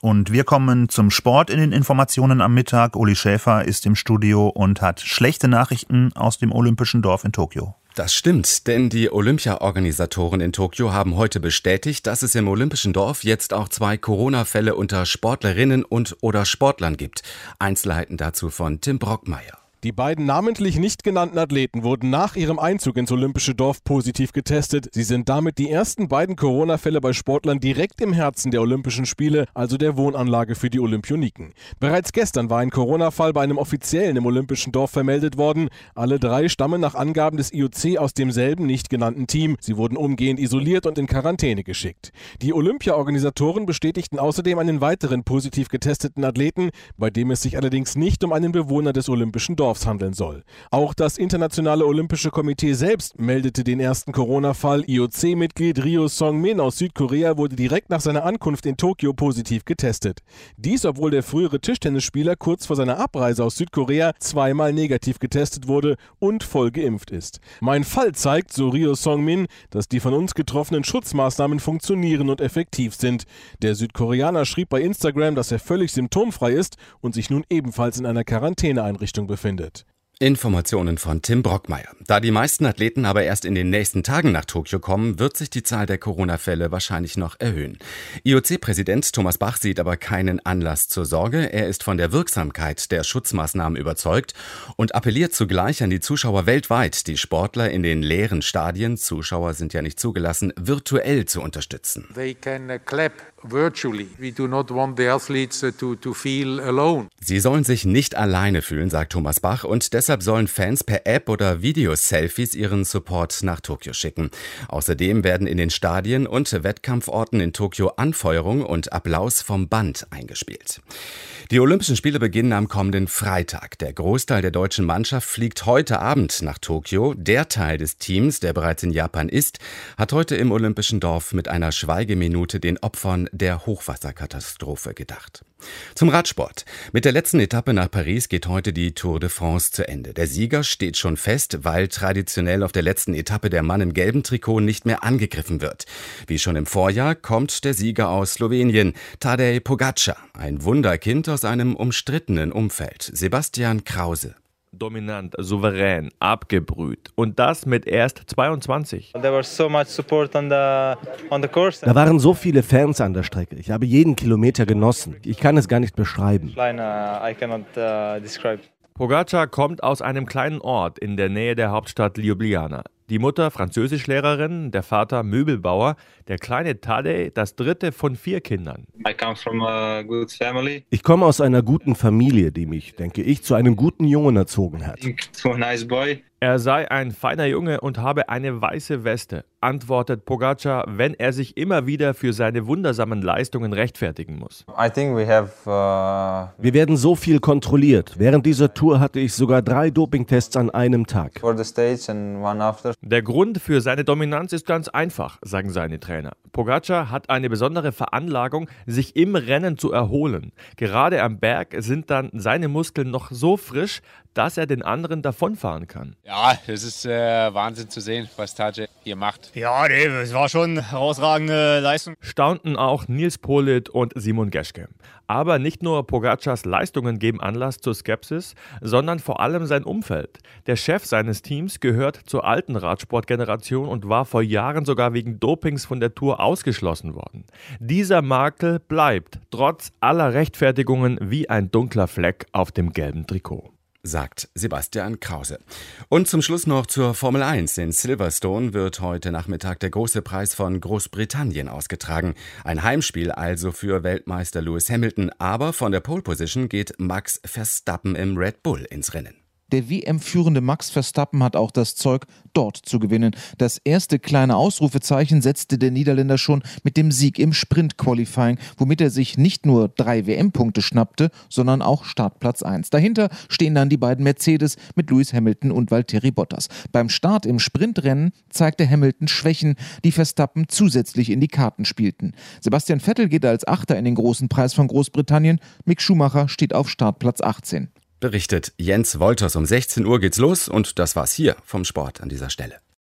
Und wir kommen zum Sport in den Informationen am Mittag. Uli Schäfer ist im Studio und hat schlechte Nachrichten aus dem Olympischen Dorf in Tokio. Das stimmt, denn die Olympia-Organisatoren in Tokio haben heute bestätigt, dass es im Olympischen Dorf jetzt auch zwei Corona-Fälle unter Sportlerinnen und oder Sportlern gibt. Einzelheiten dazu von Tim Brockmeier. Die beiden namentlich nicht genannten Athleten wurden nach ihrem Einzug ins Olympische Dorf positiv getestet. Sie sind damit die ersten beiden Corona-Fälle bei Sportlern direkt im Herzen der Olympischen Spiele, also der Wohnanlage für die Olympioniken. Bereits gestern war ein Corona-Fall bei einem Offiziellen im Olympischen Dorf vermeldet worden. Alle drei stammen nach Angaben des IOC aus demselben nicht genannten Team. Sie wurden umgehend isoliert und in Quarantäne geschickt. Die Olympia-Organisatoren bestätigten außerdem einen weiteren positiv getesteten Athleten, bei dem es sich allerdings nicht um einen Bewohner des Olympischen Dorfs Dorfs handeln soll. Auch das Internationale Olympische Komitee selbst meldete den ersten Corona-Fall. IOC-Mitglied Ryo Song-min aus Südkorea wurde direkt nach seiner Ankunft in Tokio positiv getestet. Dies, obwohl der frühere Tischtennisspieler kurz vor seiner Abreise aus Südkorea zweimal negativ getestet wurde und voll geimpft ist. Mein Fall zeigt, so Ryo Song-min, dass die von uns getroffenen Schutzmaßnahmen funktionieren und effektiv sind. Der Südkoreaner schrieb bei Instagram, dass er völlig symptomfrei ist und sich nun ebenfalls in einer Quarantäneeinrichtung befindet it. Informationen von Tim Brockmeier. Da die meisten Athleten aber erst in den nächsten Tagen nach Tokio kommen, wird sich die Zahl der Corona-Fälle wahrscheinlich noch erhöhen. IOC-Präsident Thomas Bach sieht aber keinen Anlass zur Sorge. Er ist von der Wirksamkeit der Schutzmaßnahmen überzeugt und appelliert zugleich an die Zuschauer weltweit, die Sportler in den leeren Stadien, Zuschauer sind ja nicht zugelassen, virtuell zu unterstützen. They can clap virtually. We do not want the athletes to, to feel alone. Sie sollen sich nicht alleine fühlen, sagt Thomas Bach und deshalb Deshalb sollen Fans per App oder Videoselfies ihren Support nach Tokio schicken. Außerdem werden in den Stadien und Wettkampforten in Tokio Anfeuerung und Applaus vom Band eingespielt. Die Olympischen Spiele beginnen am kommenden Freitag. Der Großteil der deutschen Mannschaft fliegt heute Abend nach Tokio. Der Teil des Teams, der bereits in Japan ist, hat heute im Olympischen Dorf mit einer Schweigeminute den Opfern der Hochwasserkatastrophe gedacht. Zum Radsport. Mit der letzten Etappe nach Paris geht heute die Tour de France zu Ende. Der Sieger steht schon fest, weil traditionell auf der letzten Etappe der Mann im gelben Trikot nicht mehr angegriffen wird. Wie schon im Vorjahr kommt der Sieger aus Slowenien, Tadej Pogacar, ein Wunderkind aus einem umstrittenen Umfeld. Sebastian Krause dominant, souverän, abgebrüht. Und das mit erst 22. Da waren so viele Fans an der Strecke. Ich habe jeden Kilometer genossen. Ich kann es gar nicht beschreiben. Pogacar kommt aus einem kleinen Ort in der Nähe der Hauptstadt Ljubljana. Die Mutter Französischlehrerin, der Vater Möbelbauer, der kleine Tadej das dritte von vier Kindern. Ich komme aus einer guten Familie, die mich, denke ich, zu einem guten Jungen erzogen hat. Er sei ein feiner Junge und habe eine weiße Weste, antwortet Pogacar, wenn er sich immer wieder für seine wundersamen Leistungen rechtfertigen muss. Have, uh Wir werden so viel kontrolliert. Während dieser Tour hatte ich sogar drei Dopingtests an einem Tag. Der Grund für seine Dominanz ist ganz einfach, sagen seine Trainer. Pogacar hat eine besondere Veranlagung, sich im Rennen zu erholen. Gerade am Berg sind dann seine Muskeln noch so frisch, dass er den anderen davonfahren kann. Ja, es ist äh, Wahnsinn zu sehen, was Taje hier macht. Ja, nee, es war schon eine herausragende Leistung. Staunten auch Nils Polit und Simon Geschke. Aber nicht nur Pogacars Leistungen geben Anlass zur Skepsis, sondern vor allem sein Umfeld. Der Chef seines Teams gehört zur alten Radsportgeneration und war vor Jahren sogar wegen Dopings von der Tour ausgeschlossen worden. Dieser Makel bleibt trotz aller Rechtfertigungen wie ein dunkler Fleck auf dem gelben Trikot sagt Sebastian Krause. Und zum Schluss noch zur Formel 1. In Silverstone wird heute Nachmittag der große Preis von Großbritannien ausgetragen. Ein Heimspiel also für Weltmeister Lewis Hamilton, aber von der Pole Position geht Max Verstappen im Red Bull ins Rennen. Der WM-führende Max Verstappen hat auch das Zeug, dort zu gewinnen. Das erste kleine Ausrufezeichen setzte der Niederländer schon mit dem Sieg im Sprint-Qualifying, womit er sich nicht nur drei WM-Punkte schnappte, sondern auch Startplatz 1. Dahinter stehen dann die beiden Mercedes mit Lewis Hamilton und Valtteri Bottas. Beim Start im Sprintrennen zeigte Hamilton Schwächen, die Verstappen zusätzlich in die Karten spielten. Sebastian Vettel geht als Achter in den großen Preis von Großbritannien. Mick Schumacher steht auf Startplatz 18 berichtet Jens Wolters. Um 16 Uhr geht's los und das war's hier vom Sport an dieser Stelle.